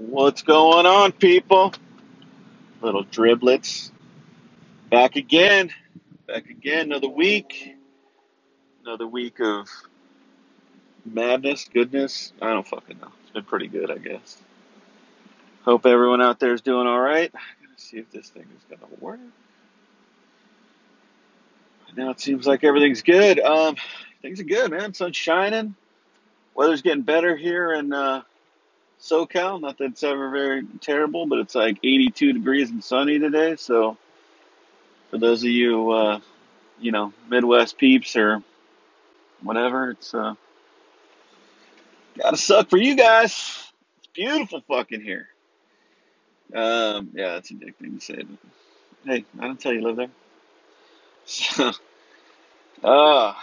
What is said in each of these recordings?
What's going on, people? Little driblets. Back again. Back again. Another week. Another week of madness, goodness. I don't fucking know. It's been pretty good, I guess. Hope everyone out there is doing all right. I'm gonna see if this thing is gonna work. Now it seems like everything's good. Um, things are good, man. Sun's shining. Weather's getting better here in uh, SoCal. Not that it's ever very terrible, but it's like 82 degrees and sunny today. So for those of you, uh, you know, Midwest peeps or whatever, it's uh, gotta suck for you guys. It's beautiful fucking here. Um, yeah, that's a dick thing to say. But hey, I don't tell you live there. So, uh,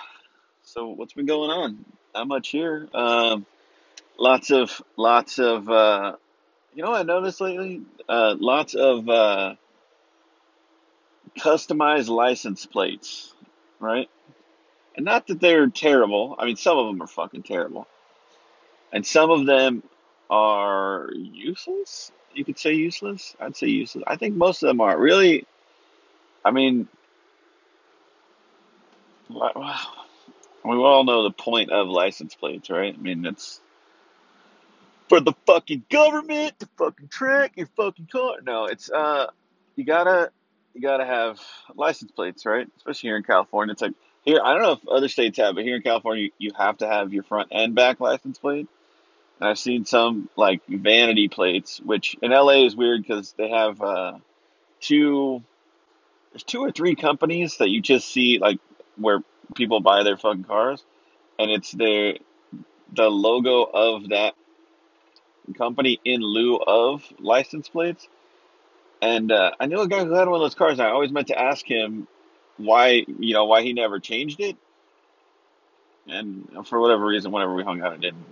so what's been going on? Not much here. Um, lots of, lots of, uh, you know what I noticed lately? Uh, lots of, uh, customized license plates, right? And not that they're terrible. I mean, some of them are fucking terrible. And some of them are useless. You could say useless. I'd say useless. I think most of them are. Really, I mean, wha- we all know the point of license plates, right? I mean, it's for the fucking government to fucking track your fucking car. No, it's uh, you gotta you gotta have license plates, right? Especially here in California. It's like here, I don't know if other states have, but here in California, you, you have to have your front and back license plate. And I've seen some like vanity plates, which in LA is weird because they have uh two, there's two or three companies that you just see like where people buy their fucking cars, and it's their the logo of that company in lieu of license plates. And uh, I knew a guy who had one of those cars. I always meant to ask him why, you know, why he never changed it. And for whatever reason, whenever we hung out, it didn't.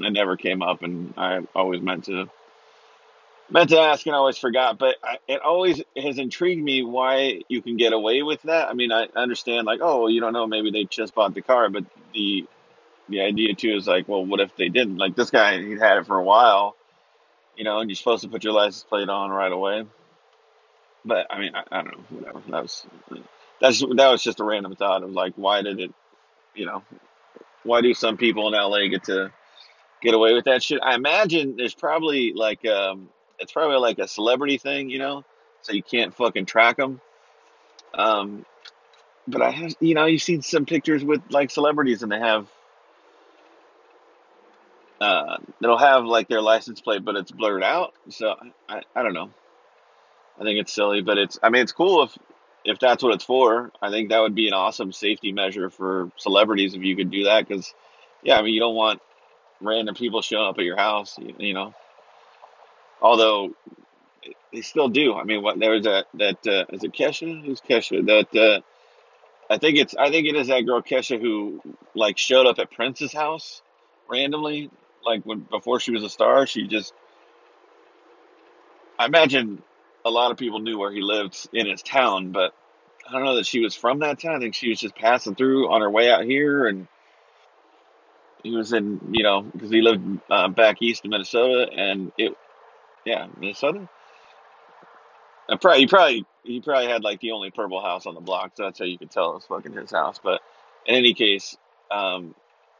It never came up, and I always meant to meant to ask, and I always forgot. But I, it always has intrigued me why you can get away with that. I mean, I understand, like, oh, you don't know, maybe they just bought the car, but the the idea too is like, well, what if they didn't? Like this guy, he'd had it for a while, you know, and you're supposed to put your license plate on right away. But I mean, I, I don't know, whatever. That was that's that was just a random thought of like, why did it, you know, why do some people in LA get to get away with that shit? I imagine there's probably like um, it's probably like a celebrity thing, you know, so you can't fucking track them. Um, but I have, you know, you've seen some pictures with like celebrities, and they have uh, it'll have like their license plate, but it's blurred out. So I, I don't know. I think it's silly, but it's I mean it's cool if if that's what it's for. I think that would be an awesome safety measure for celebrities if you could do that because yeah, I mean you don't want random people showing up at your house, you, you know. Although they still do. I mean, what there was that that uh, is it Kesha? Who's Kesha? That uh, I think it's I think it is that girl Kesha who like showed up at Prince's house randomly, like when before she was a star. She just I imagine a lot of people knew where he lived in his town, but I don't know that she was from that town. I think she was just passing through on her way out here, and he was in, you know, because he lived uh, back east in Minnesota, and it, yeah, Minnesota. And probably he probably he probably had like the only purple house on the block, so that's how you could tell it was fucking his house. But in any case, um,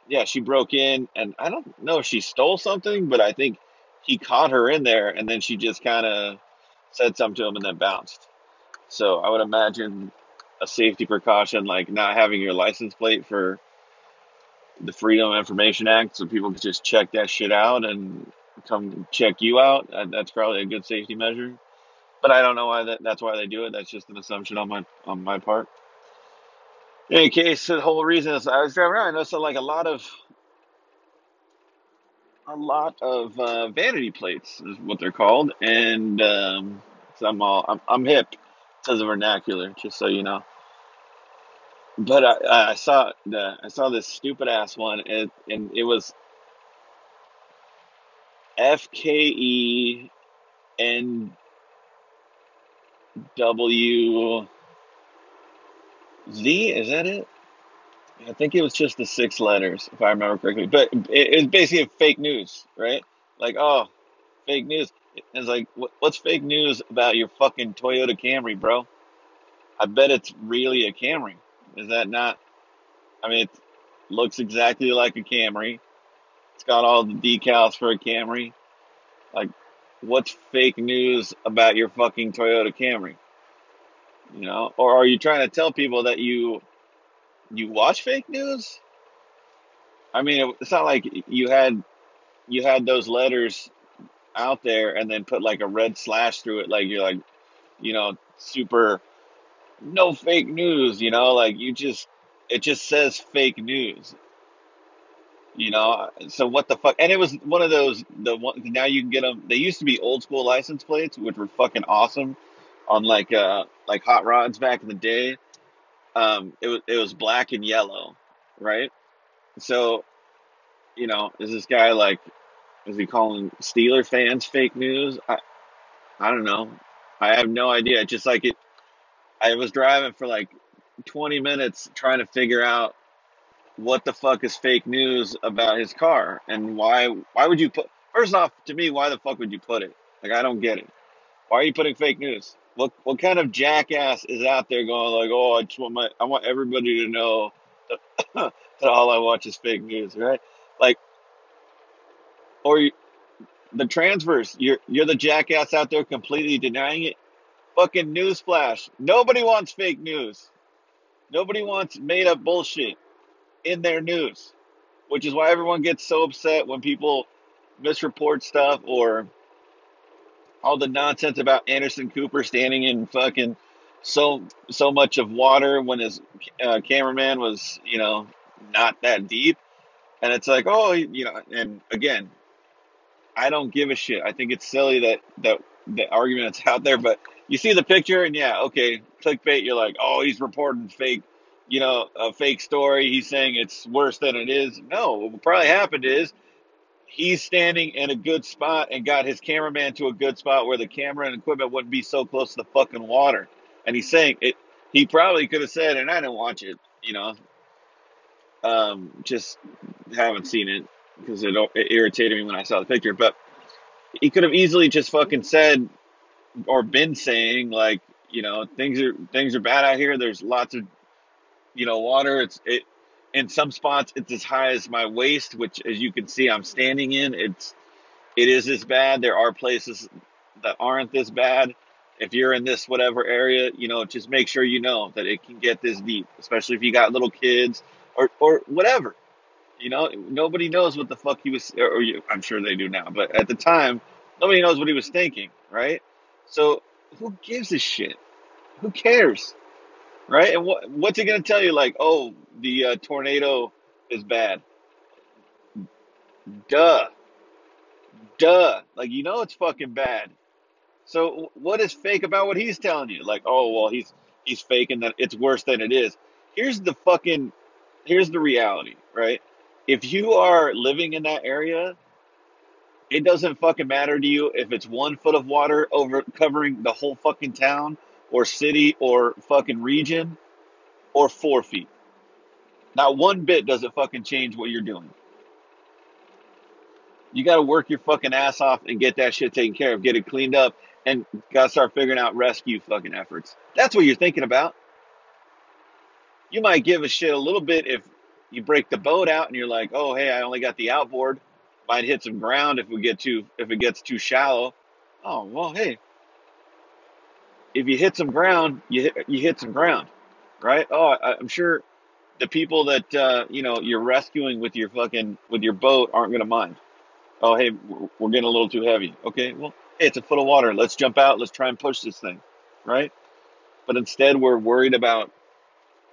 yeah, she broke in, and I don't know if she stole something, but I think he caught her in there, and then she just kind of said something to him and then bounced. So I would imagine a safety precaution like not having your license plate for the Freedom of Information Act, so people could just check that shit out and come check you out. That's probably a good safety measure. But I don't know why that, that's why they do it. That's just an assumption on my on my part. In case, the whole reason is I was driving around. I noticed like a lot of a lot of uh, vanity plates is what they're called, and um, so I'm all I'm, I'm hip to the vernacular, just so you know. But I, I saw the I saw this stupid ass one, and, and it was F K E N W Z. Is that it? I think it was just the six letters, if I remember correctly. But it, it's basically fake news, right? Like, oh, fake news. It's like, what, what's fake news about your fucking Toyota Camry, bro? I bet it's really a Camry. Is that not? I mean, it looks exactly like a Camry. It's got all the decals for a Camry. Like, what's fake news about your fucking Toyota Camry? You know, or are you trying to tell people that you you watch fake news? I mean, it's not like you had you had those letters out there and then put like a red slash through it, like you're like, you know, super no fake news. You know, like you just it just says fake news. You know, so what the fuck? And it was one of those the one now you can get them. They used to be old school license plates, which were fucking awesome on like uh like hot rods back in the day. Um, it was it was black and yellow, right? So you know, is this guy like is he calling Steeler fans fake news? I I don't know. I have no idea. It's just like it. I was driving for like 20 minutes trying to figure out what the fuck is fake news about his car and why why would you put first off to me why the fuck would you put it like i don't get it why are you putting fake news what what kind of jackass is out there going like oh i just want my i want everybody to know that, that all i watch is fake news right? Like or you, the transverse, you're you're the jackass out there completely denying it? Fucking newsflash. Nobody wants fake news. Nobody wants made up bullshit in their news, which is why everyone gets so upset when people misreport stuff or all the nonsense about Anderson Cooper standing in fucking so so much of water when his uh, cameraman was you know not that deep, and it's like oh you know and again I don't give a shit. I think it's silly that that the argument that's out there, but you see the picture and yeah, okay, clickbait. You're like, oh, he's reporting fake you know, a fake story. He's saying it's worse than it is. No, what probably happened is he's standing in a good spot and got his cameraman to a good spot where the camera and equipment wouldn't be so close to the fucking water. And he's saying it. He probably could have said, and I didn't watch it. You know, um, just haven't seen it because it, it irritated me when I saw the picture. But he could have easily just fucking said or been saying like, you know, things are things are bad out here. There's lots of you know, water. It's it in some spots it's as high as my waist, which as you can see I'm standing in. It's it is this bad. There are places that aren't this bad. If you're in this whatever area, you know, just make sure you know that it can get this deep, especially if you got little kids or or whatever. You know, nobody knows what the fuck he was, or you, I'm sure they do now, but at the time, nobody knows what he was thinking, right? So who gives a shit? Who cares? Right? And what what's it going to tell you? Like, oh, the uh, tornado is bad. Duh, duh. Like, you know, it's fucking bad. So, what is fake about what he's telling you? Like, oh, well, he's he's faking that it's worse than it is. Here's the fucking here's the reality, right? If you are living in that area, it doesn't fucking matter to you if it's one foot of water over covering the whole fucking town or city or fucking region or four feet. Not one bit does it fucking change what you're doing. You got to work your fucking ass off and get that shit taken care of, get it cleaned up, and got to start figuring out rescue fucking efforts. That's what you're thinking about. You might give a shit a little bit if you break the boat out and you're like, oh hey, I only got the outboard. Might hit some ground if we get too if it gets too shallow. Oh well, hey, if you hit some ground, you hit, you hit some ground, right? Oh, I, I'm sure the people that uh, you know you're rescuing with your fucking with your boat aren't gonna mind. Oh, hey, we're, we're getting a little too heavy. Okay, well, hey, it's a foot of water. Let's jump out. Let's try and push this thing, right? But instead, we're worried about,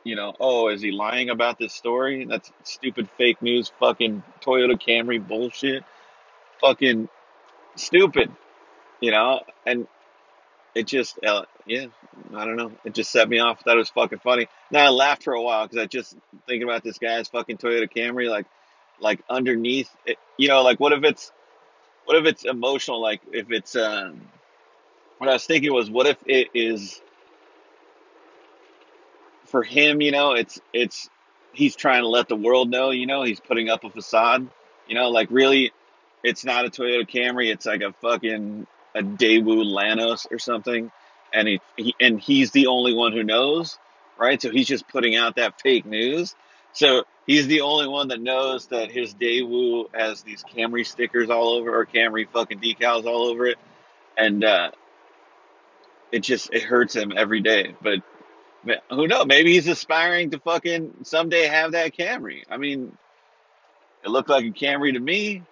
you know, oh, is he lying about this story? That's stupid fake news, fucking Toyota Camry bullshit, fucking stupid, you know. And it just uh, yeah i don't know. It just set me off. I thought it was fucking funny. Now i laughed for a while because i just thinking about this guy's fucking toyota camry like like underneath it, you know like what if it's what if it's emotional? Like if it's um what i was thinking was what if it is for him you know it's it's he's trying to let the world know you know he's putting up a facade you know like really it's not a Toyota Camry. It's like a fucking a Daewoo Lanos or something, and he, he and he's the only one who knows, right? So he's just putting out that fake news. So he's the only one that knows that his Daewoo has these Camry stickers all over or Camry fucking decals all over it, and uh, it just it hurts him every day. But who knows? Maybe he's aspiring to fucking someday have that Camry. I mean, it looked like a Camry to me.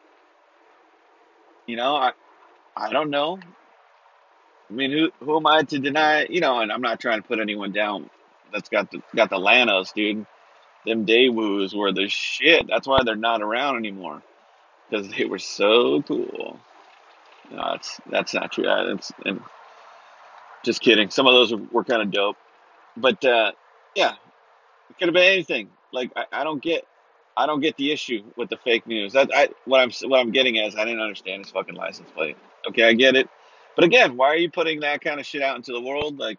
You know, I I don't know. I mean, who who am I to deny? You know, and I'm not trying to put anyone down. That's got the got the Lanos, dude. Them Daewoos were the shit. That's why they're not around anymore because they were so cool. No, that's that's not true. That's and just kidding. Some of those were, were kind of dope, but uh, yeah, it could have been anything. Like I, I don't get, I don't get the issue with the fake news. That I what I'm what I'm getting at is I didn't understand his fucking license plate. Okay, I get it, but again, why are you putting that kind of shit out into the world? Like,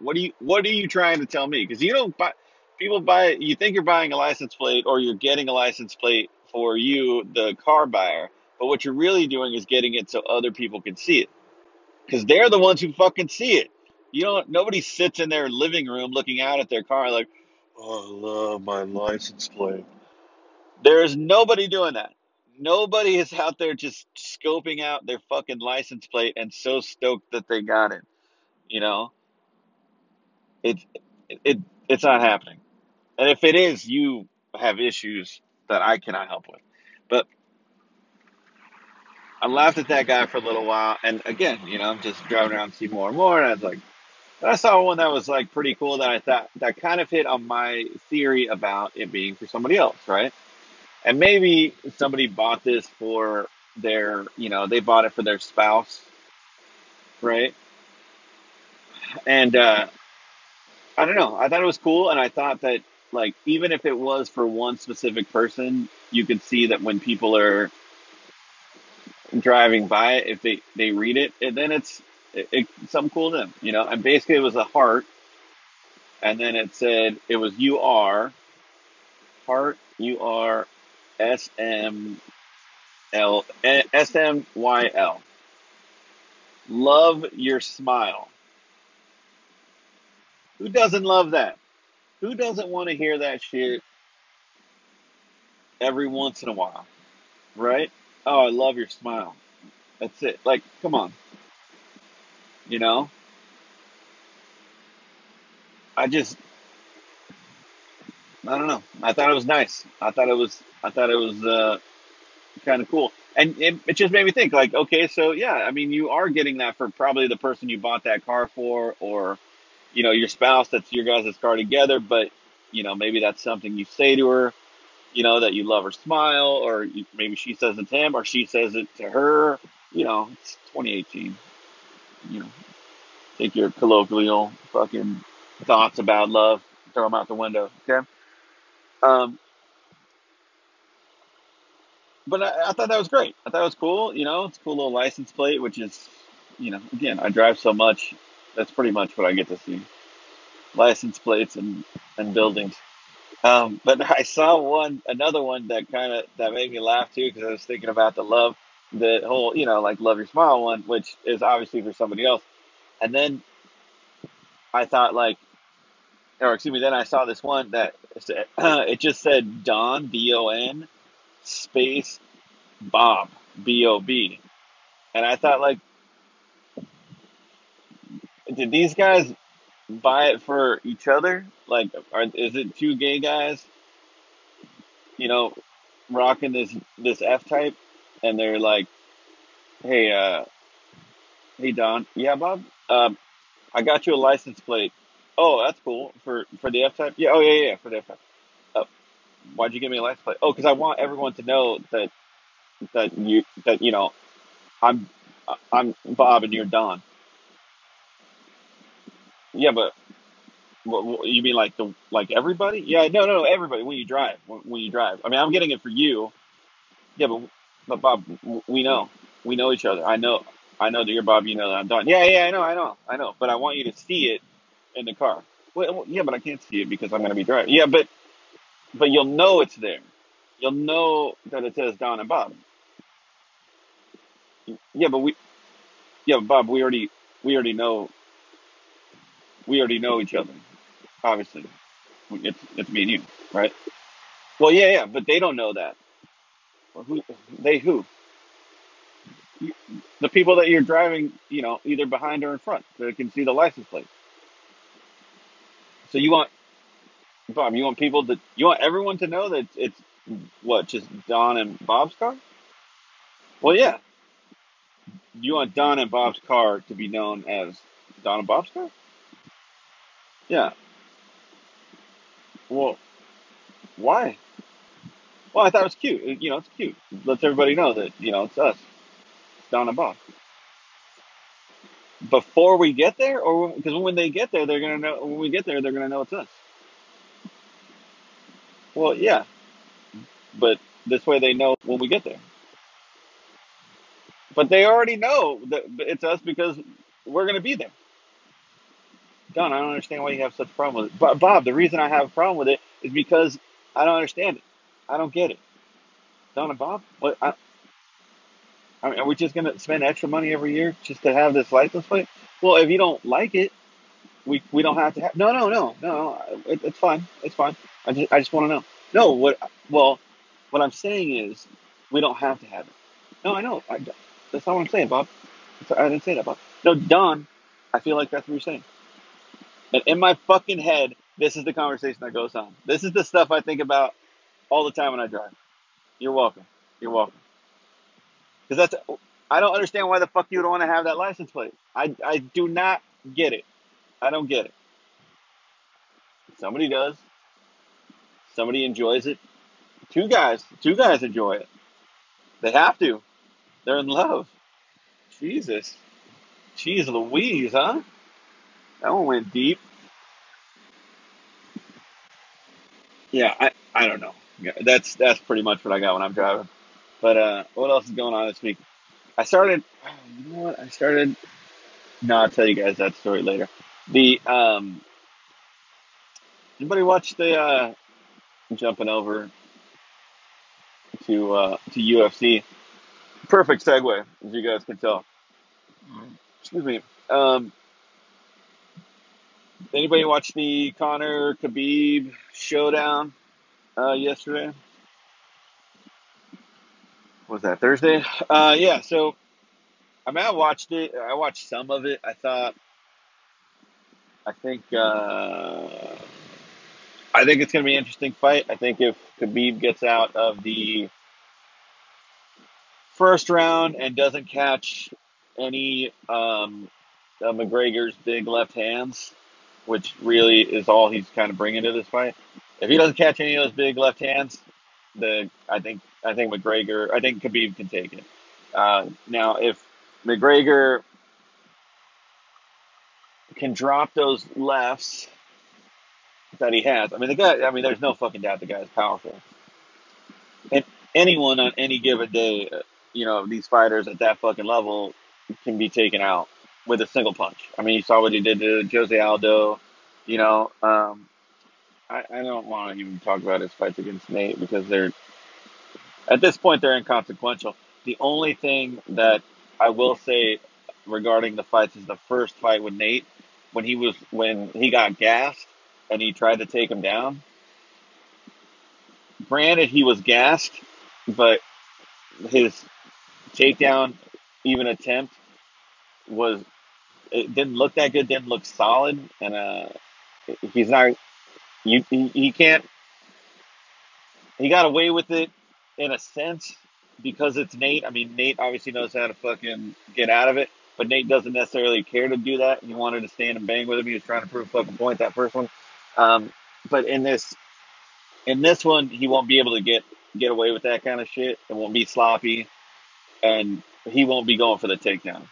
what are you what are you trying to tell me? Because you don't buy people buy. You think you're buying a license plate or you're getting a license plate for you, the car buyer, but what you're really doing is getting it so other people can see it because they're the ones who fucking see it. You don't. Nobody sits in their living room looking out at their car like, "Oh, I love my license plate." There's nobody doing that. Nobody is out there just scoping out their fucking license plate and so stoked that they got it. You know, it it it's not happening. And if it is, you have issues that I cannot help with. But I laughed at that guy for a little while, and again, you know, I'm just driving around, see more and more, and I was like. I saw one that was like pretty cool that I thought that kind of hit on my theory about it being for somebody else, right? And maybe somebody bought this for their, you know, they bought it for their spouse, right? And uh, I don't know. I thought it was cool, and I thought that like even if it was for one specific person, you could see that when people are driving by it, if they they read it, and then it's it, it, cool to them, you know. And basically, it was a heart, and then it said it was you are heart you are S M L S M Y L. Love your smile. Who doesn't love that? Who doesn't want to hear that shit every once in a while, right? Oh, I love your smile. That's it. Like, come on, you know. I just, I don't know. I thought it was nice. I thought it was, I thought it was uh, kind of cool, and it, it just made me think. Like, okay, so yeah, I mean, you are getting that for probably the person you bought that car for, or you know, your spouse. That's your guys' car together, but you know, maybe that's something you say to her you know, that you love her smile, or you, maybe she says it to him, or she says it to her. You know, it's 2018. You know, take your colloquial fucking thoughts about love, throw them out the window. Okay. Um, but I, I thought that was great. I thought it was cool. You know, it's a cool little license plate, which is, you know, again, I drive so much. That's pretty much what I get to see: license plates and and buildings. Um, but I saw one, another one that kind of that made me laugh too because I was thinking about the love, the whole, you know, like love your smile one, which is obviously for somebody else. And then I thought like, or excuse me, then I saw this one that it just said Don B O N space Bob B O B, and I thought like, did these guys buy it for each other? Like, are is it two gay guys, you know, rocking this this F type, and they're like, hey, uh, hey Don, yeah, Bob, um, I got you a license plate. Oh, that's cool for for the F type. Yeah, oh yeah, yeah, yeah, for the F type. Uh, why'd you give me a license plate? Oh, because I want everyone to know that that you that you know I'm I'm Bob and you're Don. Yeah, but what, what- you mean like the like everybody? Yeah, no, no, no, everybody. When you drive, when, when you drive. I mean, I'm getting it for you. Yeah, but but Bob, we know, we know each other. I know, I know that you're Bob. You know that I'm Don. Yeah, yeah, I know, I know, I know. But I want you to see it in the car. Well, yeah, but I can't see it because I'm going to be driving. Yeah, but but you'll know it's there. You'll know that it says Don and Bob. Yeah, but we yeah, Bob, we already we already know we already know each other. Obviously, it's it's me and you, right? Well, yeah, yeah, but they don't know that. Well, Who they who the people that you're driving, you know, either behind or in front, that can see the license plate. So you want Bob, you want people to you want everyone to know that it's what just Don and Bob's car? Well, yeah, you want Don and Bob's car to be known as Don and Bob's car? Yeah. Well, why? Well, I thought it was cute. You know, it's cute. It lets everybody know that you know it's us, it's Don and Bob. Before we get there, or because when they get there, they're gonna know. When we get there, they're gonna know it's us. Well, yeah, but this way they know when we get there. But they already know that it's us because we're gonna be there. Don, I don't understand why you have such a problem with it. But Bob, the reason I have a problem with it is because I don't understand it. I don't get it. Don and Bob, what? I, I mean, are we just gonna spend extra money every year just to have this license plate? Well, if you don't like it, we we don't have to have. No, no, no, no. It, it's fine. It's fine. I just I just want to know. No, what? Well, what I'm saying is we don't have to have it. No, I know. I, that's not what I'm saying, Bob. I didn't say that, Bob. No, Don. I feel like that's what you're saying. And in my fucking head, this is the conversation that goes on. This is the stuff I think about all the time when I drive. You're welcome. You're welcome. Because that's I don't understand why the fuck you would want to have that license plate. I I do not get it. I don't get it. Somebody does. Somebody enjoys it. Two guys, two guys enjoy it. They have to. They're in love. Jesus. Jeez Louise, huh? That one went deep. Yeah, I, I don't know. Yeah, that's that's pretty much what I got when I'm driving. But uh, what else is going on this week? I started. You know what? I started. No, I'll tell you guys that story later. The um, anybody watch the uh, jumping over to uh, to UFC? Perfect segue, as you guys can tell. Excuse me. Um, anybody watch the Conor Khabib showdown uh, yesterday? Was that Thursday? Uh, yeah. So I mean, I watched it. I watched some of it. I thought. I think. Uh, I think it's going to be an interesting fight. I think if Khabib gets out of the first round and doesn't catch any um, McGregor's big left hands, which really is all he's kind of bringing to this fight. If he doesn't catch any of those big left hands, the I think I think McGregor, I think Khabib can take it. Uh, now, if McGregor can drop those lefts that he has, I mean the guy. I mean, there's no fucking doubt the guy's powerful. And anyone on any given day, you know, these fighters at that fucking level can be taken out with a single punch. I mean, you saw what he did to Jose Aldo. You know, um, I, I don't want to even talk about his fights against Nate because they're at this point they're inconsequential. The only thing that I will say regarding the fights is the first fight with Nate when he was when he got gassed and he tried to take him down. Granted, he was gassed, but his takedown, even attempt, was it didn't look that good. Didn't look solid, and uh, he's not. You he, can't. He got away with it in a sense because it's Nate. I mean, Nate obviously knows how to fucking get out of it, but Nate doesn't necessarily care to do that. He wanted to stand and bang with him. He was trying to prove a fucking point that first one. Um, but in this in this one, he won't be able to get get away with that kind of shit. It won't be sloppy, and he won't be going for the takedown.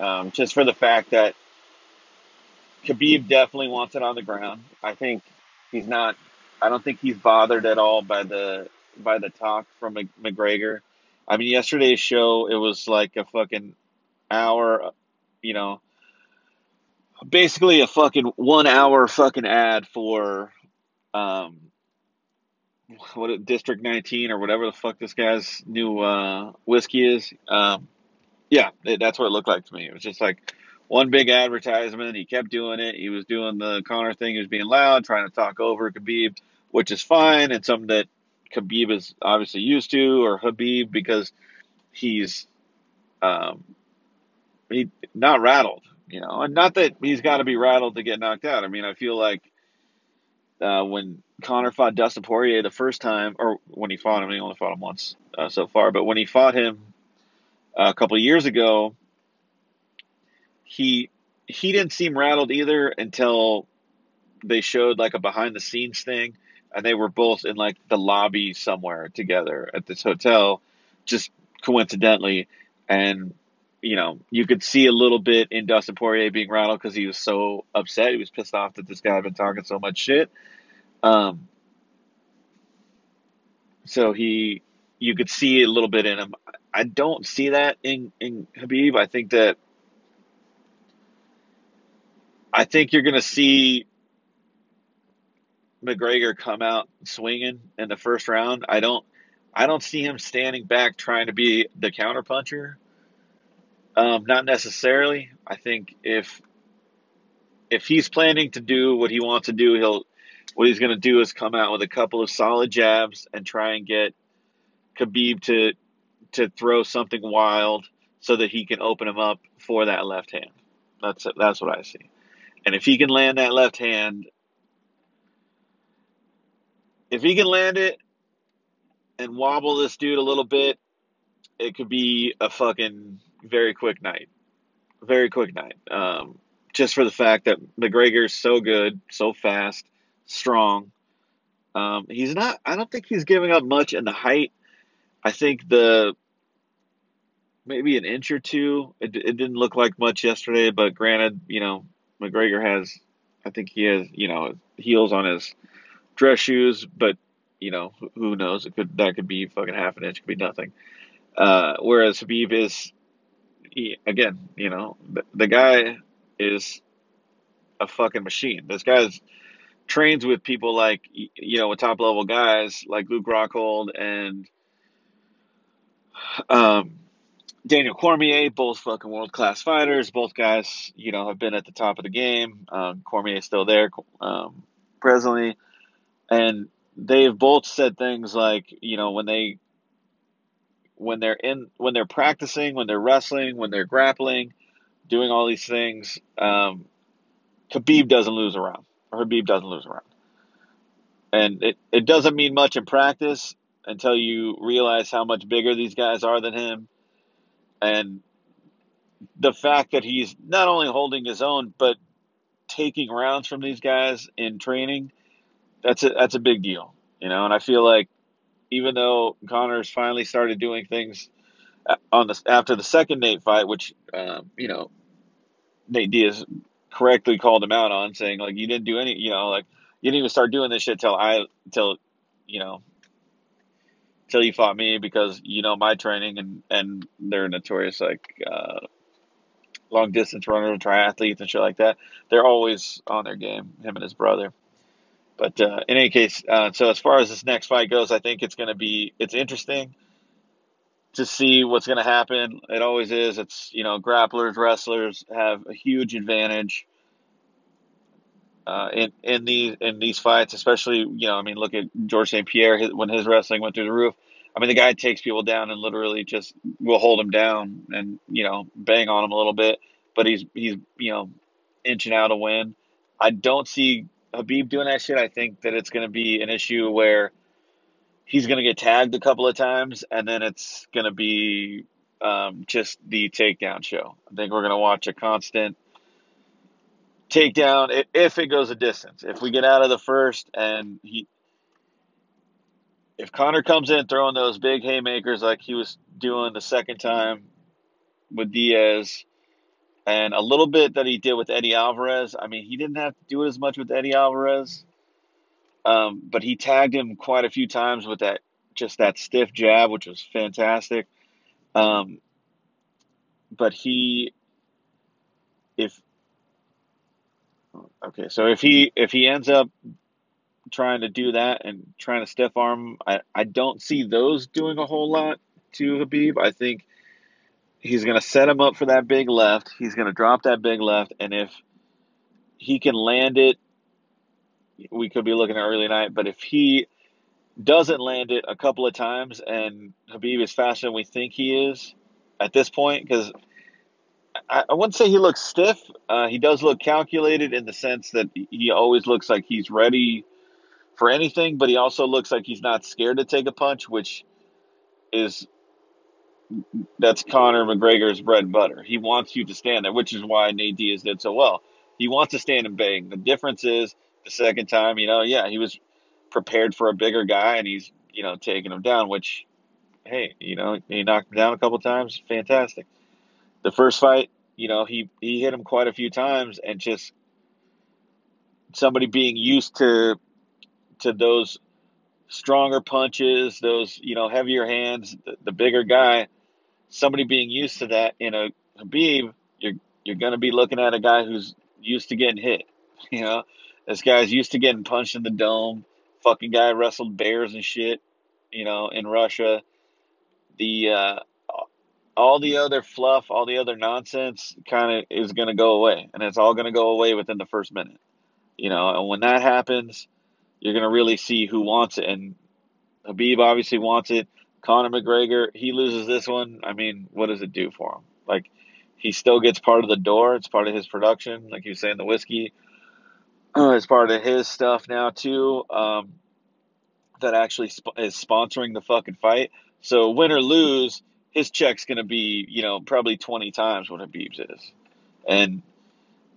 Um, just for the fact that Khabib definitely wants it on the ground. I think he's not. I don't think he's bothered at all by the by the talk from McGregor. I mean, yesterday's show it was like a fucking hour. You know, basically a fucking one hour fucking ad for um what District 19 or whatever the fuck this guy's new uh whiskey is. Um Yeah, it, that's what it looked like to me. It was just like one big advertisement. He kept doing it. He was doing the Conor thing. He was being loud, trying to talk over Khabib, which is fine and something that Khabib is obviously used to, or Habib because he's um, he not rattled, you know, and not that he's got to be rattled to get knocked out. I mean, I feel like uh, when Conor fought Dustin Poirier the first time, or when he fought him, he only fought him once uh, so far, but when he fought him uh, a couple years ago, he he didn't seem rattled either until they showed like a behind the scenes thing, and they were both in like the lobby somewhere together at this hotel, just coincidentally, and you know you could see a little bit in Dustin Poirier being rattled because he was so upset, he was pissed off that this guy had been talking so much shit. Um, so he, you could see a little bit in him. I don't see that in in Habib I think that I think you're going to see McGregor come out swinging in the first round. I don't I don't see him standing back trying to be the counterpuncher. Um, not necessarily. I think if if he's planning to do what he wants to do, he'll what he's going to do is come out with a couple of solid jabs and try and get Khabib to to throw something wild so that he can open him up for that left hand. That's that's what I see. And if he can land that left hand, if he can land it and wobble this dude a little bit, it could be a fucking very quick night. Very quick night. Um, just for the fact that McGregor's so good, so fast, strong. Um, he's not. I don't think he's giving up much in the height. I think the maybe an inch or two. It, it didn't look like much yesterday, but granted, you know, McGregor has. I think he has, you know, heels on his dress shoes, but you know, who knows? It could that could be fucking half an inch, could be nothing. Uh, whereas Habib is, he, again, you know, the, the guy is a fucking machine. This guy's trains with people like you know, with top level guys like Luke Rockhold and um, Daniel Cormier, both fucking world class fighters. Both guys, you know, have been at the top of the game. Um, Cormier is still there um, presently, and they've both said things like, you know, when they when they're in when they're practicing, when they're wrestling, when they're grappling, doing all these things, um, Khabib doesn't lose around, or Habib doesn't lose around, and it it doesn't mean much in practice until you realize how much bigger these guys are than him, and the fact that he's not only holding his own but taking rounds from these guys in training, that's a that's a big deal, you know. And I feel like even though Conor's finally started doing things on the after the second Nate fight, which um, you know Nate Diaz correctly called him out on, saying like you didn't do any, you know, like you didn't even start doing this shit till I till you know till you fought me because you know my training and and they're notorious like uh, long distance runners, triathletes, and shit like that. They're always on their game. Him and his brother. But uh, in any case, uh, so as far as this next fight goes, I think it's going to be it's interesting to see what's going to happen. It always is. It's you know grapplers, wrestlers have a huge advantage uh, in in these in these fights, especially you know I mean look at George St Pierre his, when his wrestling went through the roof. I mean the guy takes people down and literally just will hold him down and you know bang on him a little bit, but he's he's you know inching out a win. I don't see Habib doing that shit, I think that it's going to be an issue where he's going to get tagged a couple of times, and then it's going to be um, just the takedown show. I think we're going to watch a constant takedown if it goes a distance. If we get out of the first and he, if Conor comes in throwing those big haymakers like he was doing the second time with Diaz, and a little bit that he did with Eddie Alvarez. I mean, he didn't have to do it as much with Eddie Alvarez, um, but he tagged him quite a few times with that just that stiff jab, which was fantastic. Um, but he, if okay, so if he if he ends up trying to do that and trying to stiff arm, I I don't see those doing a whole lot to Habib. I think He's going to set him up for that big left. He's going to drop that big left, and if he can land it, we could be looking at early night. But if he doesn't land it a couple of times, and Habib is faster than we think he is at this point, because I, wouldn't say he looks stiff. Uh, he does look calculated in the sense that he always looks like he's ready for anything, but he also looks like he's not scared to take a punch, which is that's Conor McGregor's bread and butter. He wants you to stand there, which is why Nate Diaz did so well. He wants to stand and bang. The difference is the second time, you know, yeah, he was prepared for a bigger guy and he's, you know, taking him down, which, hey, you know, he knocked him down a couple times. Fantastic. The first fight, you know, he, he hit him quite a few times and just somebody being used to to those stronger punches, those, you know, heavier hands, the, the bigger guy, somebody being used to that in a Habib, you're you're gonna be looking at a guy who's used to getting hit. You know, this guy's used to getting punched in the dome. Fucking guy wrestled bears and shit. You know, in Russia, the uh, all the other fluff, all the other nonsense, kind of is gonna go away, and it's all gonna go away within the first minute. You know, and when that happens, you're gonna really see who wants it. And Habib obviously wants it. Conor McGregor, he loses this one. I mean, what does it do for him? Like, he still gets part of the door. It's part of his production. Like you were saying, the whiskey is part of his stuff now too. Um, that actually sp- is sponsoring the fucking fight. So win or lose, his check's gonna be, you know, probably twenty times what Khabib's is, and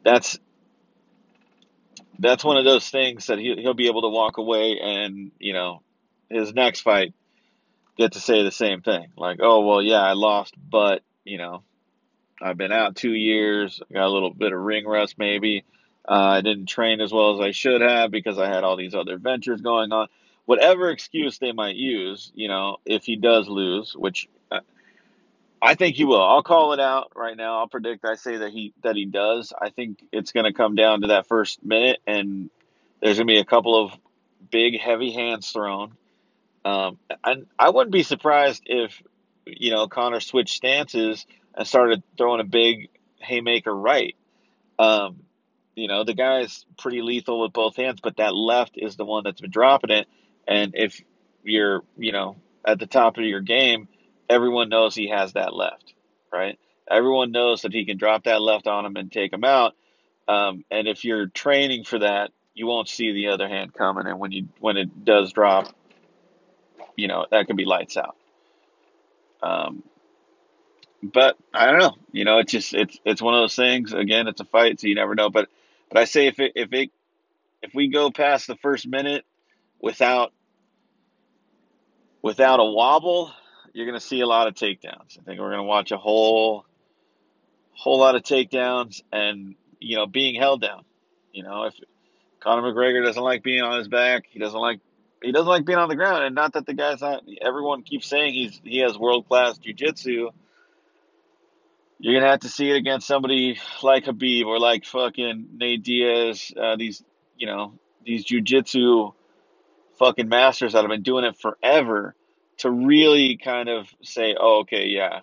that's that's one of those things that he he'll be able to walk away and you know his next fight get to say the same thing. Like, oh, well, yeah, I lost, but, you know, I've been out two years, I got a little bit of ring rust maybe. Uh, I didn't train as well as I should have because I had all these other ventures going on. Whatever excuse they might use, you know, if he does lose, which I think he will. I'll call it out right now. I'll predict. I say that he that he does. I think it's going to come down to that first minute, and there's going to be a couple of big, heavy hands thrown. Um, and I wouldn't be surprised if, you know, Conor switched stances and started throwing a big haymaker right. Um, you know, the guy's pretty lethal with both hands, but that left is the one that's been dropping it. And if you're, you know, at the top of your game, everyone knows he has that left, right? Everyone knows that he can drop that left on him and take him out. Um, and if you're training for that, you won't see the other hand coming. And when you when it does drop, you know, that could be lights out. Um, but I don't know. You know, it's just it's it's one of those things. Again, it's a fight, so you never know. But but I say if it if it if we go past the first minute without without a wobble, you're going to see a lot of takedowns. I think we're going to watch a whole whole lot of takedowns and you know being held down. You know, if Conor McGregor doesn't like being on his back, he doesn't like he doesn't like being on the ground, and not that the guy's not. Everyone keeps saying he's he has world class jujitsu. You're gonna have to see it against somebody like Khabib or like fucking Nate Diaz. Uh, these you know these jujitsu fucking masters that have been doing it forever to really kind of say, oh, okay, yeah,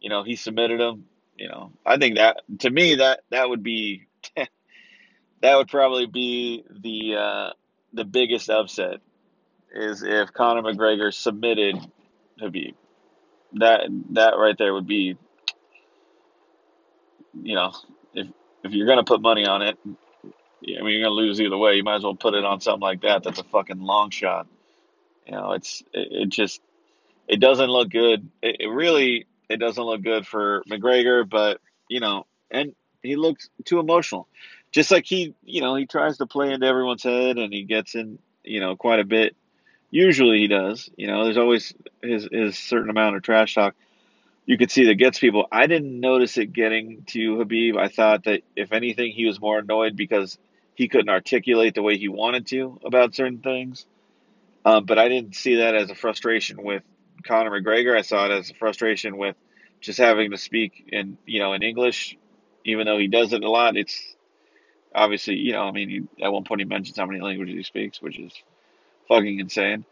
you know, he submitted him. You know, I think that to me that that would be that would probably be the uh, the biggest upset is if Conor McGregor submitted Khabib. That that right there would be, you know, if if you're gonna put money on it, I mean you're gonna lose either way. You might as well put it on something like that. That's a fucking long shot. You know, it's it, it just it doesn't look good. It, it really it doesn't look good for McGregor, but you know, and he looks too emotional. Just like he, you know, he tries to play into everyone's head and he gets in, you know, quite a bit Usually he does. You know, there's always his his certain amount of trash talk you could see that gets people. I didn't notice it getting to Habib. I thought that if anything, he was more annoyed because he couldn't articulate the way he wanted to about certain things. Um, but I didn't see that as a frustration with Conor McGregor. I saw it as a frustration with just having to speak in you know in English, even though he does it a lot. It's obviously you know I mean he, at one point he mentions how many languages he speaks, which is fucking insane.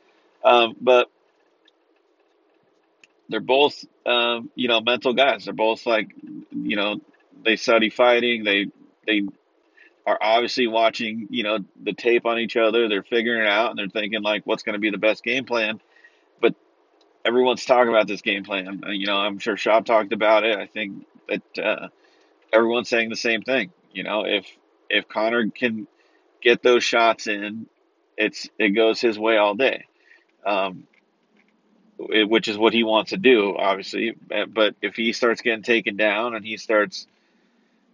Um, but they're both um, you know mental guys. They're both like you know they study fighting. They they are obviously watching you know the tape on each other. They're figuring it out and they're thinking like what's going to be the best game plan. But everyone's talking about this game plan. You know, I'm sure Schaub talked about it. I think that uh, everyone's saying the same thing. You know, if if Conor can get those shots in, it's it goes his way all day. Um, it- which is what he wants to do, obviously. Uh, But if he starts getting taken down and he starts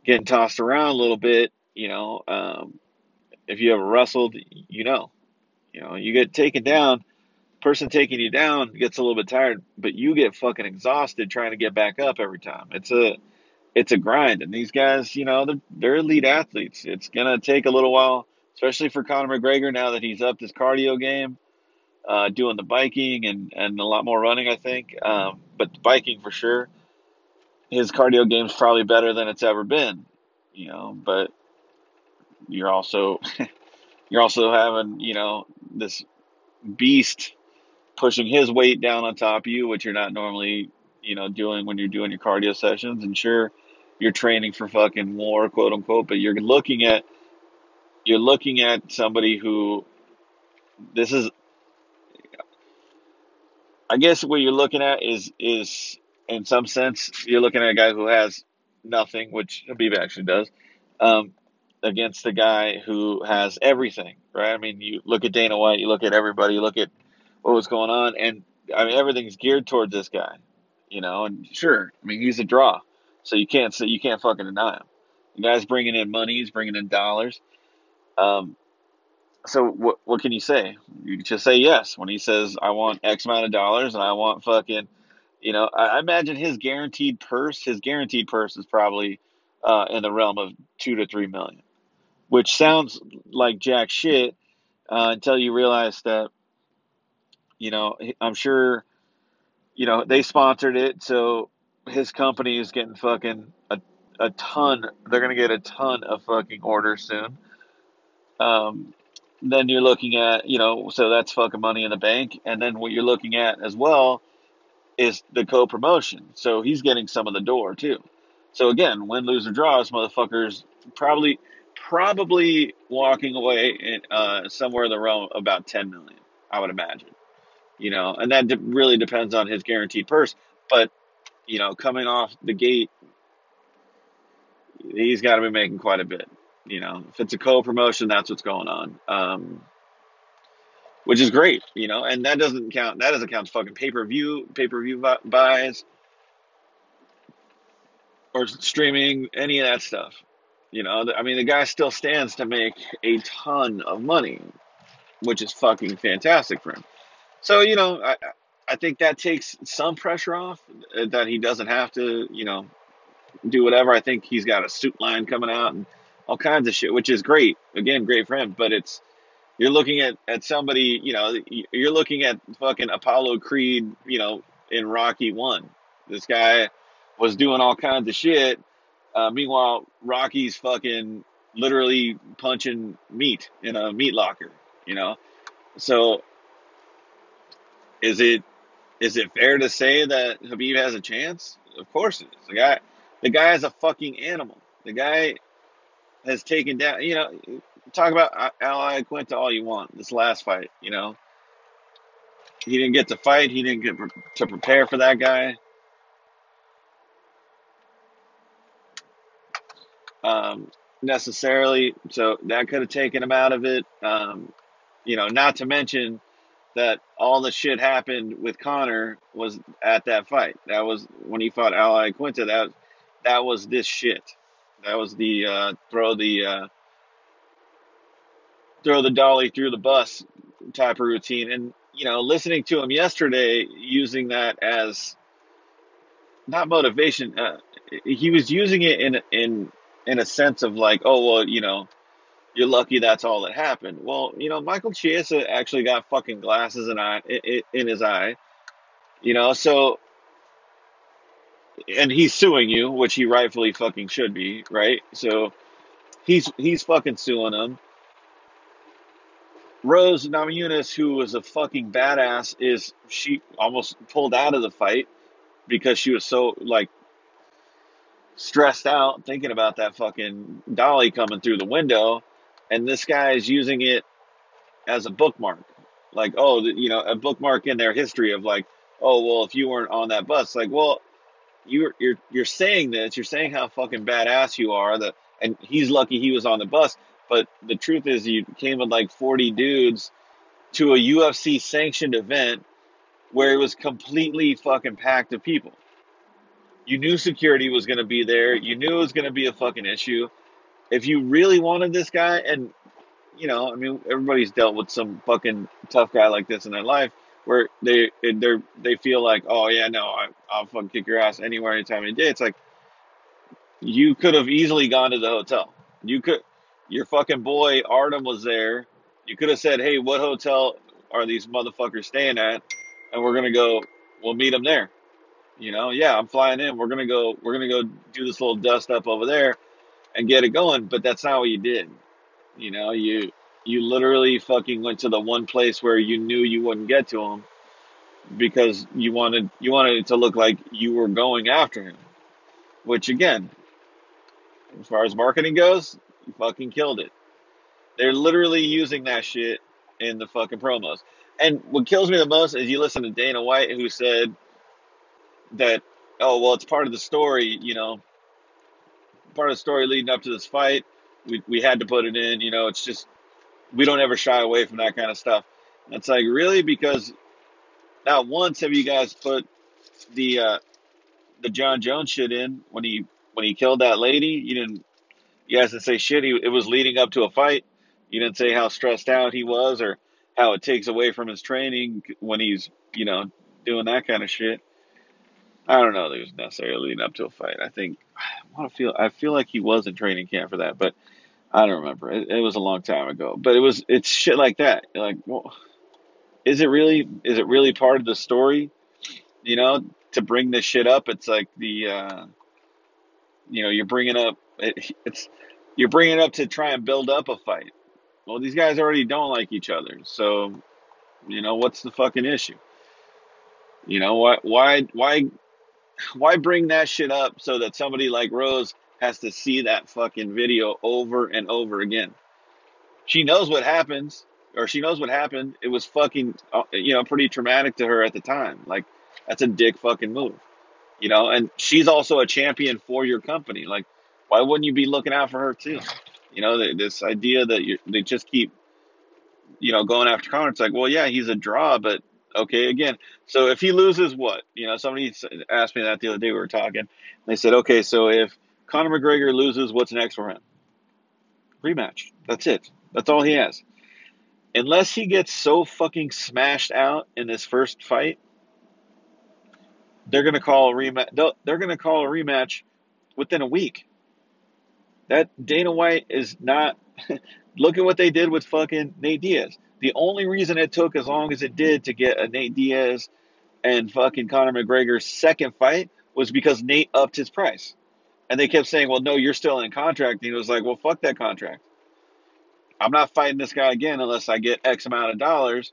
getting tossed around a little bit, you know, um, if you ever wrestled, you know, you know, you get taken down. Person taking you down gets a little bit tired, but you get fucking exhausted trying to get back up every time. It's a it's a grind, and these guys, you know, they're, they're elite athletes. It's gonna take a little while, especially for Conor McGregor now that he's upped his cardio game uh, doing the biking and, and a lot more running, I think. Um, but biking for sure, his cardio game's probably better than it's ever been, you know. But you're also you're also having you know this beast pushing his weight down on top of you, which you're not normally you know doing when you're doing your cardio sessions. And sure, you're training for fucking war, quote unquote, but you're looking at you're looking at somebody who this is I guess what you're looking at is is in some sense you're looking at a guy who has nothing, which Khabib actually does, um, against the guy who has everything, right? I mean, you look at Dana White, you look at everybody, you look at what was going on, and I mean everything's geared towards this guy, you know. And sure, I mean he's a draw, so you can't say you can't fucking deny him. The guy's bringing in money, he's bringing in dollars. Um, so what what can you say? You just say yes when he says I want X amount of dollars and I want fucking, you know. I, I imagine his guaranteed purse, his guaranteed purse is probably uh, in the realm of two to three million, which sounds like jack shit uh, until you realize that you know I'm sure you know they sponsored it, so his company is getting fucking a a ton. They're gonna get a ton of fucking orders soon. Um, then you're looking at, you know, so that's fucking money in the bank. And then what you're looking at as well is the co promotion. So he's getting some of the door too. So again, win, lose, or draws, motherfuckers probably probably walking away in, uh, somewhere in the realm about 10 million, I would imagine. You know, and that de- really depends on his guaranteed purse. But, you know, coming off the gate, he's got to be making quite a bit. You know, if it's a co promotion, that's what's going on. Um, which is great, you know, and that doesn't count. That doesn't count fucking pay per view, pay per view buys or streaming, any of that stuff. You know, I mean, the guy still stands to make a ton of money, which is fucking fantastic for him. So, you know, I I think that takes some pressure off uh, that he doesn't have to, you know, do whatever. I think he's got a suit line coming out and all kinds of shit, which is great. Again, great for him, but it's you're looking at, at somebody, you know, you're looking at fucking Apollo Creed, you know, in Rocky One. This guy was doing all kinds of shit. Uh, meanwhile, Rocky's fucking literally punching meat in a meat locker, you know? So is it is it fair to say that Khabib has a chance? Of course it is. The guy the guy is a fucking animal. The guy has taken down, you know, talk about Al Iaquinta all you want. This last fight, you know, he didn't get to fight. He didn't get to prepare for that guy. Um, necessarily, so that could have taken him out of it. Um, you know, not to mention that all the shit happened with Conor was at that fight. That was when he fought Al Iaquinta. That that was this shit. That was the uh, throw the uh, throw the dolly through the bus type of routine. And you know, listening to him yesterday, using that as not motivation. Uh, he was using it in in in a sense of like, oh well, you know, you're lucky that's all that happened. Well, you know, Michael Chiesa actually got fucking glasses in eye in, his eye. You know, so and he's suing you, which he rightfully fucking should be, right? So he's he's fucking suing him. Rose Namajunas, who was a fucking badass, is she almost pulled out of the fight because she was so like stressed out thinking about that fucking dolly coming through the window, and this guy is using it as a bookmark, like oh, you know, a bookmark in their history of like, oh well, if you weren't on that bus, like well, you're you're you're saying this, you're saying how fucking badass you are that, and he's lucky he was on the bus, but the truth is you came with like 40 dudes to a UFC sanctioned event where it was completely fucking packed of people. You knew security was going to be there. You knew it was going to be a fucking issue. If you really wanted this guy, and you know, I mean, everybody's dealt with some fucking tough guy like this in their life, where they they they feel like, oh yeah, no, I, I'll fucking kick your ass anywhere, anytime, any day. It's like you could have easily gone to the hotel. You could, your fucking boy Artem was there. You could have said, hey, what hotel are these motherfuckers staying at? And we're gonna go. We'll meet them there. You know, yeah, I'm flying in. We're gonna go. We're gonna go do this little dust up over there and get it going. But that's not what you did. You know, you you literally fucking went to the one place where you knew you wouldn't get to him because you wanted you wanted it to look like you were going after him. Which again, as far as marketing goes, you fucking killed it. They're literally using that shit in the fucking promos. And what kills me the most is you listen to Dana White who said that, oh, well, it's part of the story, you know, part of the story leading up to this fight. We, we had to put it in, you know, it's just, we don't ever shy away from that kind of stuff. And it's like, really? Because not once have you guys put the, uh, the Jon Jones shit in when he, when he killed that lady. You didn't, you guys didn't say shit. He, it was leading up to a fight. You didn't say how stressed out he was or how it takes away from his training when he's, you know, doing that kind of shit. I don't know was necessarily leading up to a fight. I think I want to feel I feel like he was in training camp for that, but I don't remember. It, it was a long time ago. But it was it's shit like that. Like, well, is it really is it really part of the story? You know, to bring this shit up, it's like the uh, you know you're bringing up it, it's you're bringing it up to try and build up a fight. Well, these guys already don't like each other, so you know what's the fucking issue? You know why why why why bring that shit up so that somebody like Rose has to see that fucking video over and over again? She knows what happens, or she knows what happened. It was fucking, uh, you know, pretty traumatic to her at the time. Like, that's a dick fucking move, you know. And she's also a champion for your company. Like, why wouldn't you be looking out for her too? You know, this idea that you, they just keep, you know, going after Conor. It's like, well, yeah, he's a draw, but Okay, again, so if he loses, what? You know, somebody asked me that the other day. We were talking. They said, okay, so if Conor McGregor loses, what's next for him? Rematch. That's it. That's all he has. Unless he gets so fucking smashed out in this first fight, they're gonna call a rematch. They're gonna call a rematch within a week. That Dana White is not. look at what they did with fucking Nate Diaz. The only reason it took as long as it did to get a Nate Diaz and fucking Conor McGregor's second fight was because Nate upped his price. And they kept saying, well, no, you're still in contract. And he was like, well, fuck that contract. I'm not fighting this guy again unless I get X amount of dollars.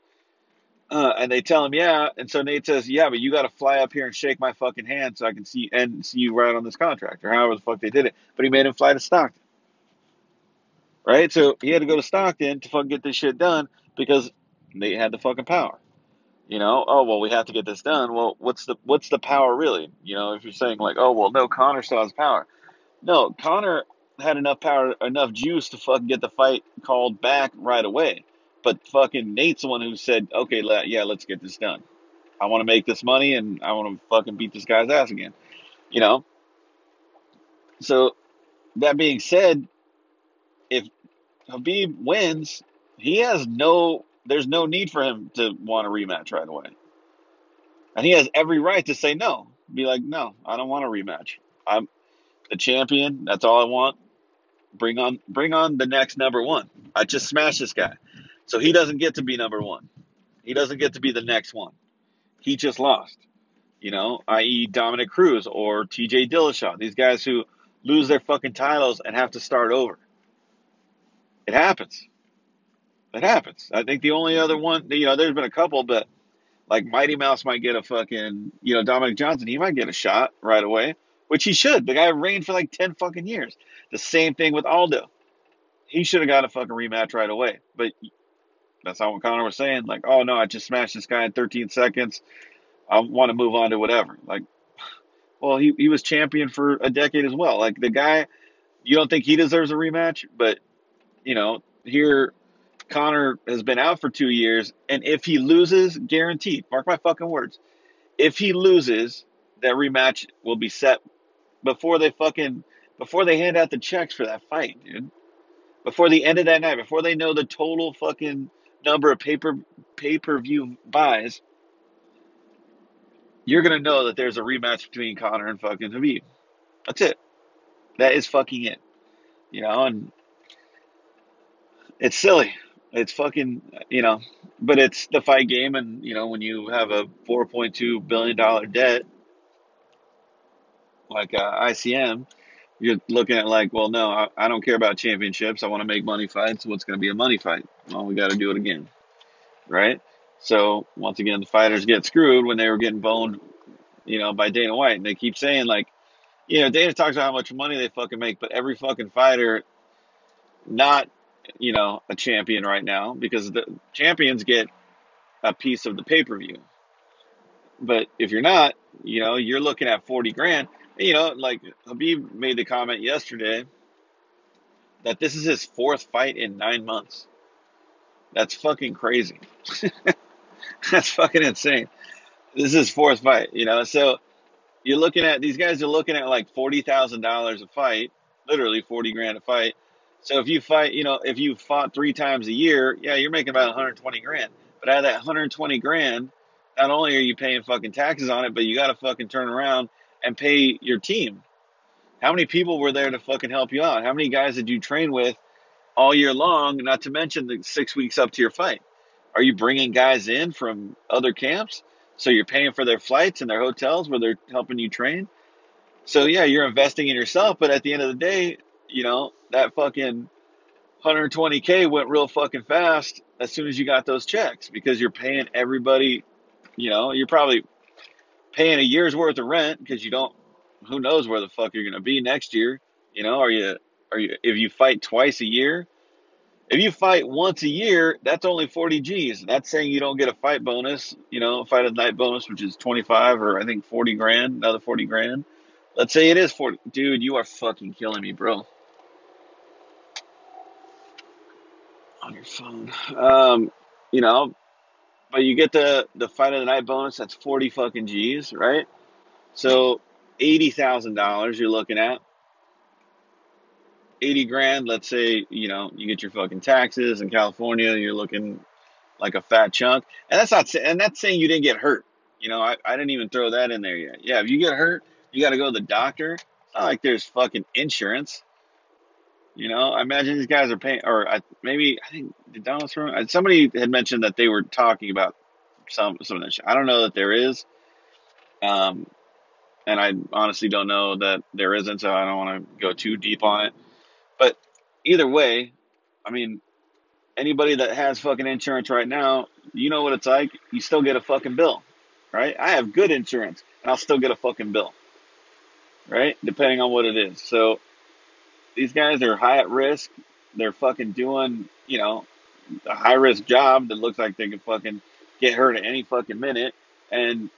Uh, and they tell him, yeah. And so Nate says, yeah, but you got to fly up here and shake my fucking hand so I can see and see you right on this contract or however the fuck they did it. But he made him fly to Stockton. Right? So he had to go to Stockton to fucking get this shit done because they had the fucking power. You know, oh well, we have to get this done. Well, what's the what's the power really? You know, if you're saying like, oh well, no, Conor still has power. No, Conor had enough power, enough juice to fucking get the fight called back right away. But fucking Nate's the one who said, okay, yeah, let's get this done. I want to make this money and I want to fucking beat this guy's ass again. You know. So that being said, if Khabib wins, he has no there's no need for him to want a rematch right away. And he has every right to say no. Be like, no, I don't want a rematch. I'm the champion. That's all I want. Bring on bring on the next number one. I just smashed this guy. So he doesn't get to be number one. He doesn't get to be the next one. He just lost. You know, i.e. Dominick Cruz or TJ Dillashaw. These guys who lose their fucking titles and have to start over. It happens. It happens. I think the only other one, you know, there's been a couple, but Like Mighty Mouse might get a fucking, you know, Dominic Johnson, he might get a shot right away, which he should. The guy reigned for like 10 fucking years. The same thing with Aldo. He should have got a fucking rematch right away. But that's not what Conor was saying. Like, oh no, I just smashed this guy in 13 seconds. I want to move on to whatever. Like, well, he, he was champion for a decade as well. Like, the guy, you don't think he deserves a rematch, but, you know, here Conor has been out for two years, and if he loses, guaranteed, mark my fucking words, if he loses, that rematch will be set before they fucking before they hand out the checks for that fight, dude. Before the end of that night, before they know the total fucking number of paper pay per view buys, you're gonna know that there's a rematch between Conor and fucking Khabib. That's it. That is fucking it. You know, and it's silly. It's fucking, you know, but it's the fight game, and you know when you have a 4.2 billion dollar debt like uh, ICM, you're looking at like, well, no, I, I don't care about championships. I want to make money fights. What's going to be a money fight? Well, we got to do it again, right? So once again, the fighters get screwed when they were getting boned, you know, by Dana White, and they keep saying like, you know, Dana talks about how much money they fucking make, but every fucking fighter, not, you know, a champion right now because the champions get a piece of the pay per view. But if you're not, you know, you're looking at 40 grand. You know, like Khabib made the comment yesterday that this is his fourth fight in nine months. That's fucking crazy. That's fucking insane. This is fourth fight, you know. So you're looking at these guys are looking at like forty thousand dollars a fight, literally forty grand a fight. So if you fight, you know, if you fought three times a year, yeah, you're making about 120 grand. But out of that 120 grand, not only are you paying fucking taxes on it, but you got to fucking turn around and pay your team. How many people were there to fucking help you out? How many guys did you train with all year long? Not to mention the six weeks up to your fight. Are you bringing guys in from other camps? So you're paying for their flights and their hotels where they're helping you train. So yeah, you're investing in yourself, but at the end of the day, you know, that fucking 120k went real fucking fast as soon as you got those checks because you're paying everybody, you know, you're probably paying a year's worth of rent because you don't who knows where the fuck you're gonna be next year. You know, are you are you if you fight twice a year? If you fight once a year, that's only 40 G's. That's saying you don't get a fight bonus, you know, fight of the night bonus, which is 25 or I think 40 grand, another 40 grand. Let's say it is 40. Dude, you are fucking killing me, bro. On your phone. Um, you know, but you get the the fight of the night bonus. That's forty fucking G's, right? So eighty thousand dollars you're looking at. Eighty grand. Let's say you know you get your fucking taxes in California. You're looking like a fat chunk, and that's not and that's saying you didn't get hurt. You know, I, I didn't even throw that in there yet. Yeah, if you get hurt, you got to go to the doctor. It's not like there's fucking insurance. You know, I imagine these guys are paying, or I, maybe I think did Donald Trump. Somebody had mentioned that they were talking about some some of this. I don't know that there is, um, and I honestly don't know that there isn't. So I don't want to go too deep on it. But either way, I mean, anybody that has fucking insurance right now, you know what it's like. You still get a fucking bill, right? I have good insurance, and I'll still get a fucking bill, right? Depending on what it is. So these guys are high at risk. They're fucking doing, you know, a high risk job that looks like they could fucking get hurt at any fucking minute and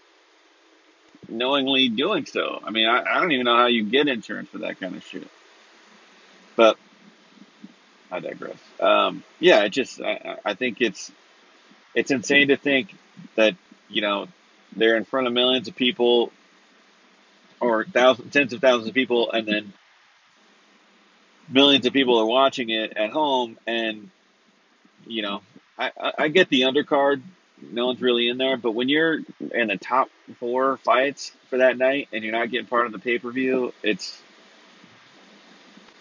knowingly doing so. I mean, I, I don't even know how you get insurance for that kind of shit. But I digress. Um, yeah, it just I, I think it's it's insane to think that you know they're in front of millions of people or thousands, tens of thousands of people, and then millions of people are watching it at home, and you know, I, I get the undercard. No one's really in there, but when you're in the top four fights for that night and you're not getting part of the pay per view, it's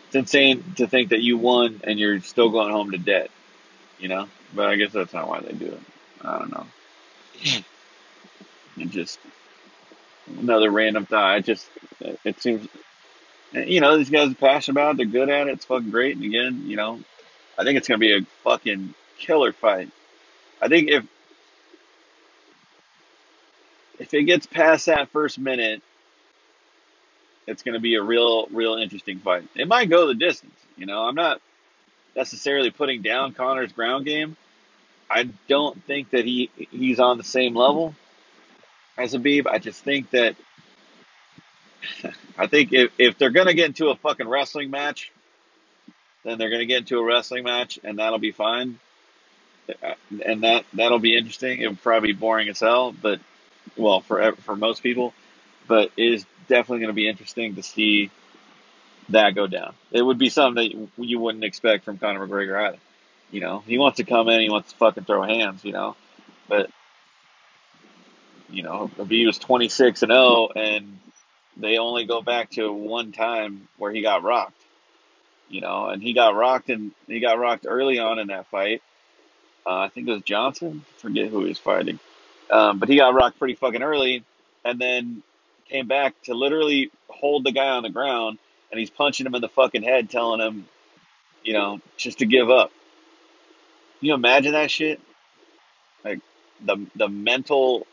it's insane to think that you won and you're still going home to debt. You know, but I guess that's not why they do it. I don't know. It just another random thought. It just it seems you know, these guys are passionate about it. They're good at it. It's fucking great. And again, you know, I think it's going to be a fucking killer fight. I think if if it gets past that first minute, it's going to be a real, real interesting fight. It might go the distance. You know, I'm not necessarily putting down Conor's ground game. I don't think that he he's on the same level as Khabib. I just think that I think if, if they're gonna get into a fucking wrestling match, then they're gonna get into a wrestling match, and that'll be fine. Uh, and that that'll be interesting. It'll probably be boring as hell, but well, for for most people, but it is definitely going to be interesting to see that go down. It would be something that you wouldn't expect from Conor McGregor either. You know, he wants to come in, he wants to fucking throw hands, you know, but you know, if he was 26 and 0 and they only go back to one time where he got rocked, you know, and he got rocked and he got rocked early on in that fight. Uh, I think it was Johnson. Forget who he was fighting, um, but he got rocked pretty fucking early, and then came back to literally hold the guy on the ground, and he's punching him in the fucking head, telling him, you know, just to give up. Can you imagine that shit? Like the the mental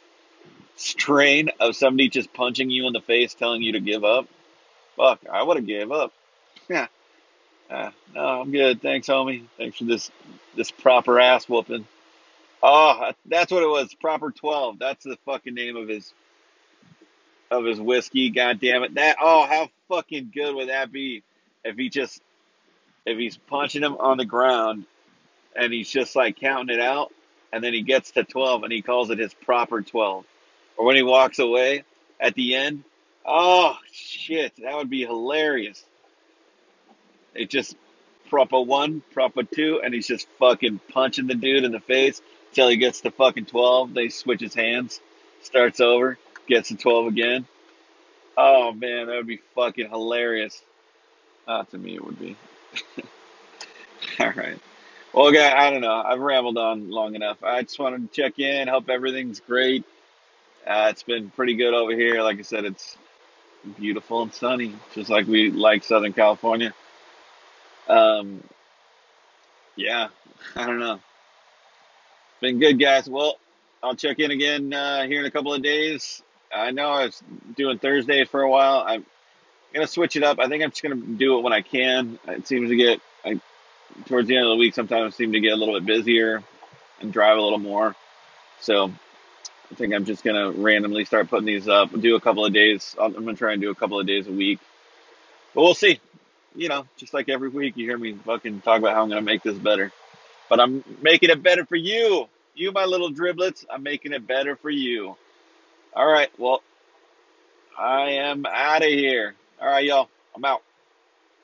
strain of somebody just punching you in the face, telling you to give up. Fuck, I would have gave up. Yeah. Uh, no, I'm good. Thanks, homie. Thanks for this this proper ass whooping. Oh, that's what it was. Proper twelve. That's the fucking name of his of his whiskey. God damn it. That oh, how fucking good would that be if he just if he's punching him on the ground and he's just like counting it out and then he gets to 12 and he calls it his proper 12 or when he walks away at the end. Oh shit, that would be hilarious. It just proper one, proper two, and he's just fucking punching the dude in the face till he gets to fucking twelve. They switch his hands, starts over, gets to twelve again. Oh man, that would be fucking hilarious. Uh, to me, it would be. All right. Well, guy, I don't know. I've rambled on long enough. I just wanted to check in. Hope everything's great. Uh, it's been pretty good over here. Like I said, it's beautiful and sunny, just like we like Southern California. Um, yeah, I don't know. Been good, guys. Well, I'll check in again uh, here in a couple of days. I know I was doing Thursday for a while. I'm gonna switch it up. I think I'm just gonna do it when I can. It seems to get I, towards the end of the week. Sometimes I seem to get a little bit busier and drive a little more. So I think I'm just gonna randomly start putting these up. Do a couple of days. I'm gonna try and do a couple of days a week, but we'll see. You know, just like every week, you hear me fucking talk about how I'm gonna make this better. But I'm making it better for you, you my little driblets. I'm making it better for you. All right, well, I am out of here. All right, y'all. I'm out.